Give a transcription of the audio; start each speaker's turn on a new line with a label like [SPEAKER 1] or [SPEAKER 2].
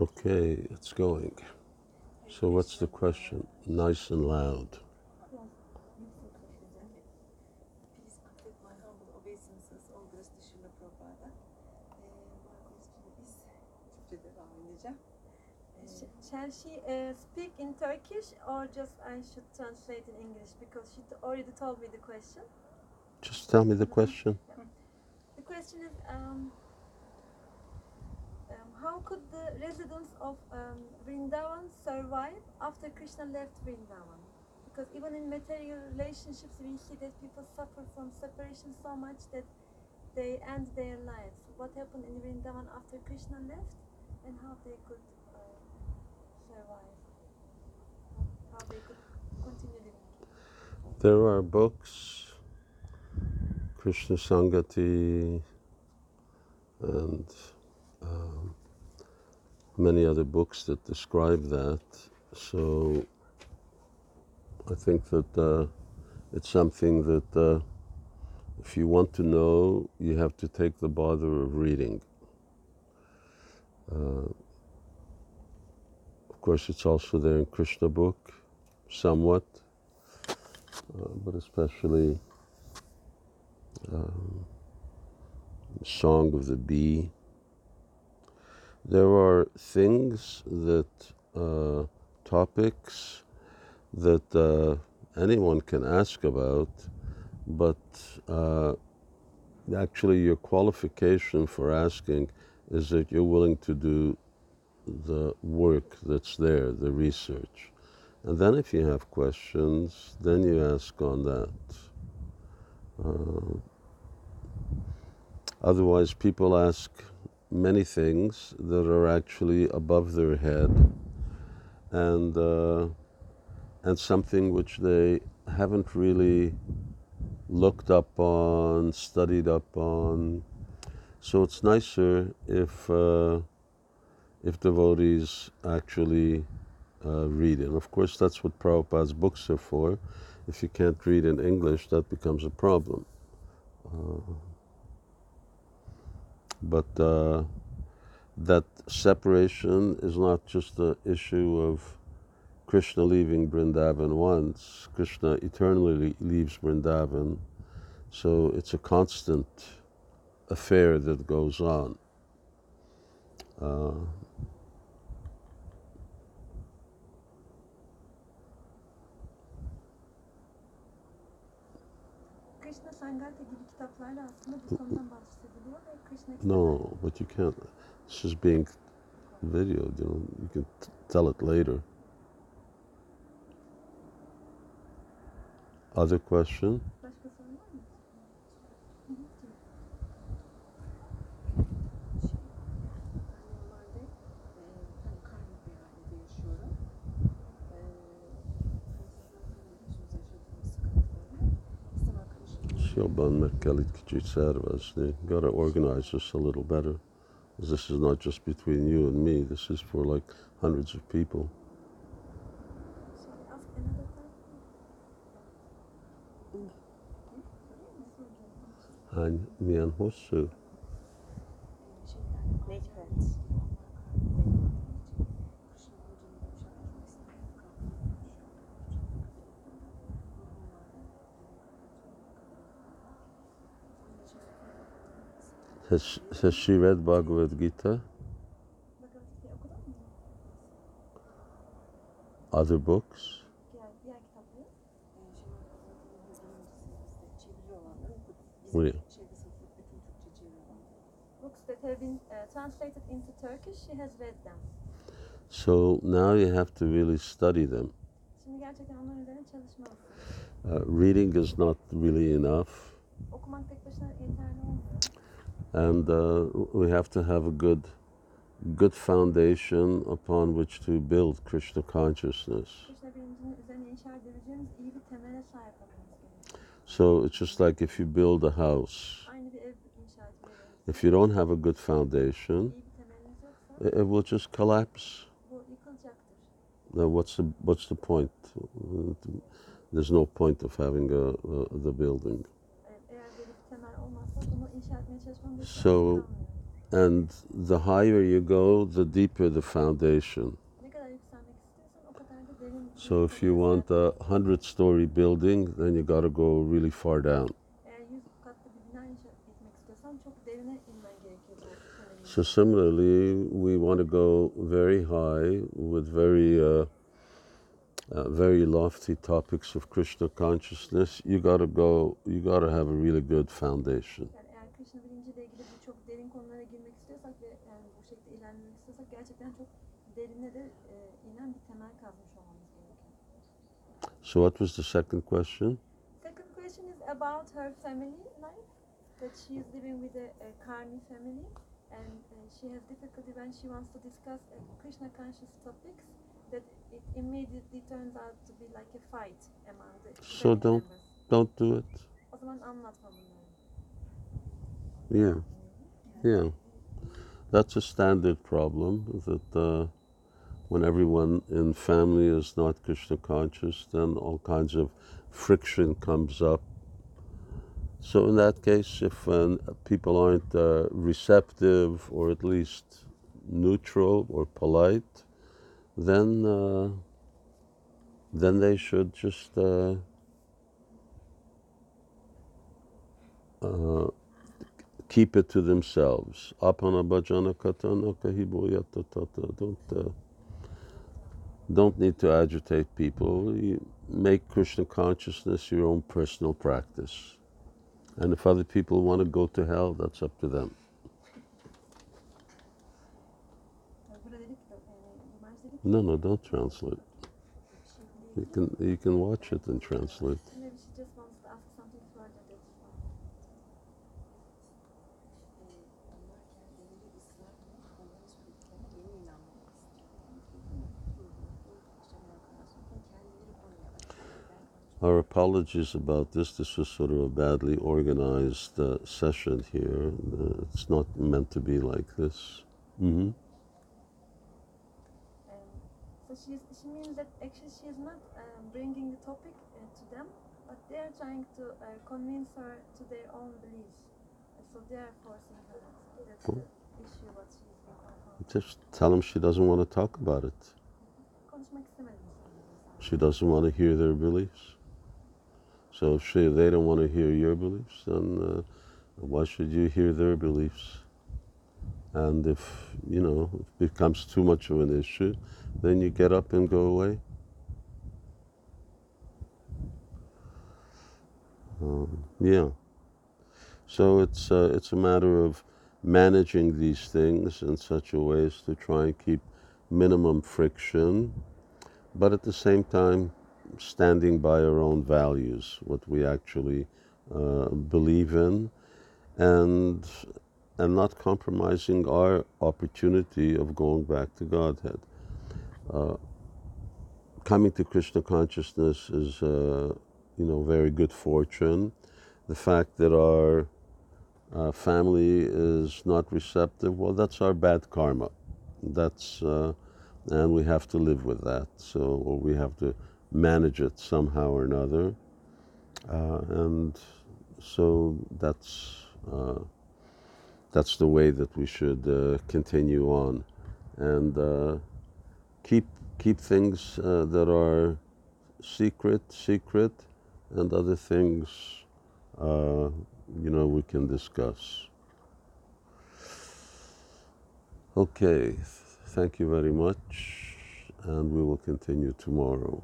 [SPEAKER 1] Okay, it's going. So, what's the question? Nice and loud.
[SPEAKER 2] Please accept my humble obeisances, all Gösterşehir'le Prabhupada. Ee, bu question is Türkçe devam edeceğim. Ee,
[SPEAKER 3] Sh- Shall she uh, speak in Turkish or just I should translate in English because she t- already told me the question.
[SPEAKER 1] Just tell me the question.
[SPEAKER 3] The question is um, how could the residents of um, Vrindavan survive after Krishna left Vrindavan? Because even in material relationships, we see that people suffer from separation so much that they end their lives. What happened in Vrindavan after Krishna left, and how they could uh, survive? How they could continue living?
[SPEAKER 1] There are books, Krishna Sangati, and um, many other books that describe that. So I think that uh, it's something that uh, if you want to know, you have to take the bother of reading. Uh, of course, it's also there in Krishna book, somewhat uh, but especially um, Song of the Bee. There are things that, uh, topics that uh, anyone can ask about, but uh, actually, your qualification for asking is that you're willing to do the work that's there, the research. And then, if you have questions, then you ask on that. Uh, otherwise, people ask many things that are actually above their head and, uh, and something which they haven't really looked up on, studied up on. So it's nicer if, uh, if devotees actually uh, read it. And of course, that's what Prabhupada's books are for. If you can't read in English, that becomes a problem. But uh, that separation is not just the issue of Krishna leaving Vrindavan once. Krishna eternally leaves Vrindavan. So it's a constant affair that goes on. Uh,
[SPEAKER 3] Krishna gibi kitaplarda aslında bu konudan bahsediliyor ve Krishna
[SPEAKER 1] No, but you can't. It's just being videoed. You know, you can tell it later. Other question?
[SPEAKER 2] Arkadaşımla
[SPEAKER 1] Shilban Mekalit Servas. Got to organize this a little better. 'Cause This is not just between you and me. This is for like hundreds of people.
[SPEAKER 3] Shall I ask another time?
[SPEAKER 1] And me and Hosu.
[SPEAKER 2] şeyler
[SPEAKER 4] Mecburiyetsiz.
[SPEAKER 1] Has, has she read Bhagavad Gita?
[SPEAKER 3] Bhagavad Gita'yı okudun?
[SPEAKER 1] Other books?
[SPEAKER 3] Diğer, diğer kitapları.
[SPEAKER 2] çeviri olanları okuduk.
[SPEAKER 1] Buraya.
[SPEAKER 2] Bizim şeyde satılıp bütün Türkçe çeviri olan.
[SPEAKER 3] Books that have been uh, translated into Turkish, she has read them.
[SPEAKER 1] So now you have to really study them.
[SPEAKER 3] Şimdi gerçekten onlar üzerine çalışmalısın.
[SPEAKER 1] Uh, reading is not really enough.
[SPEAKER 3] Okumak tek başına yeterli olmuyor.
[SPEAKER 1] And uh, we have to have a good good foundation upon which to build krishna consciousness. So it's just like if you build a house. If you don't have a good foundation it, it will just collapse. Then what's the what's the point? There's no point of having a, a, the building So- and the higher you go, the deeper the foundation. So if you want a hundred story building, then you got to go really far down.
[SPEAKER 3] Eğer 100 katlı bir bina inşa etmek istiyorsan çok derine inmen gerekiyor bu temelin.
[SPEAKER 1] So similarly, we want to go very high with very, uh, uh, very lofty topics of Krishna consciousness. You got to go. You got to have a really good foundation.
[SPEAKER 3] İstiyorsak gerçekten çok derine de e, inen bir temel kazmış olmamız gerekiyor.
[SPEAKER 1] So what was the second question?
[SPEAKER 3] Second question is about her family life. That she is living with a, a Karni family and uh, she has difficulty when she wants to discuss uh, Krishna conscious topics that it immediately turns out to be like a fight among the
[SPEAKER 1] So don't-
[SPEAKER 3] members.
[SPEAKER 1] Don't do it.
[SPEAKER 3] O zaman anlatma bunları.
[SPEAKER 1] Yeah, yeah. That's a standard problem that uh, when everyone in family is not Krishna conscious, then all kinds of friction comes up. So in that case, if uh, people aren't uh, receptive or at least neutral or polite, then uh, then they should just uh, uh, keep it to themselves. Don't uh, don't need to agitate people. You make Krishna consciousness your own personal practice. And if other people want to go to hell, that's up to them. No, no, don't translate. You can you can watch it and translate. Our apologies about this. This was sort of a badly organized uh, session here. Uh, it's not meant to be like this. hmm
[SPEAKER 3] Um, so she's, she means that actually she is not um, bringing the topic uh, to them, but they are trying to uh, convince her to their own beliefs. So they are forcing her. That's
[SPEAKER 1] Cool.
[SPEAKER 3] the issue what she's been confronted.
[SPEAKER 1] Just tell them she doesn't want to talk about it.
[SPEAKER 3] Konuşmak istemedim sadece.
[SPEAKER 1] She doesn't want to hear their beliefs. So if they don't want to hear your beliefs, then uh, why should you hear their beliefs? And if, you know, it becomes too much of an issue, then you get up and go away. Um, yeah. So it's, uh, it's a matter of managing these things in such a way as to try and keep minimum friction, but at the same time, standing by our own values, what we actually uh, believe in, and and not compromising our opportunity of going back to Godhead. Uh, coming to Krishna consciousness is, uh, you know, very good fortune. The fact that our uh, family is not receptive, well, that's our bad karma. That's uh, and we have to live with that. So, or we have to manage it somehow or another. Uh, and so that's uh, that's the way that we should uh, continue on, and uh, keep keep things uh, that are secret secret, and other things, uh, you know, we can discuss. Okay, thank you very much, and we will continue tomorrow.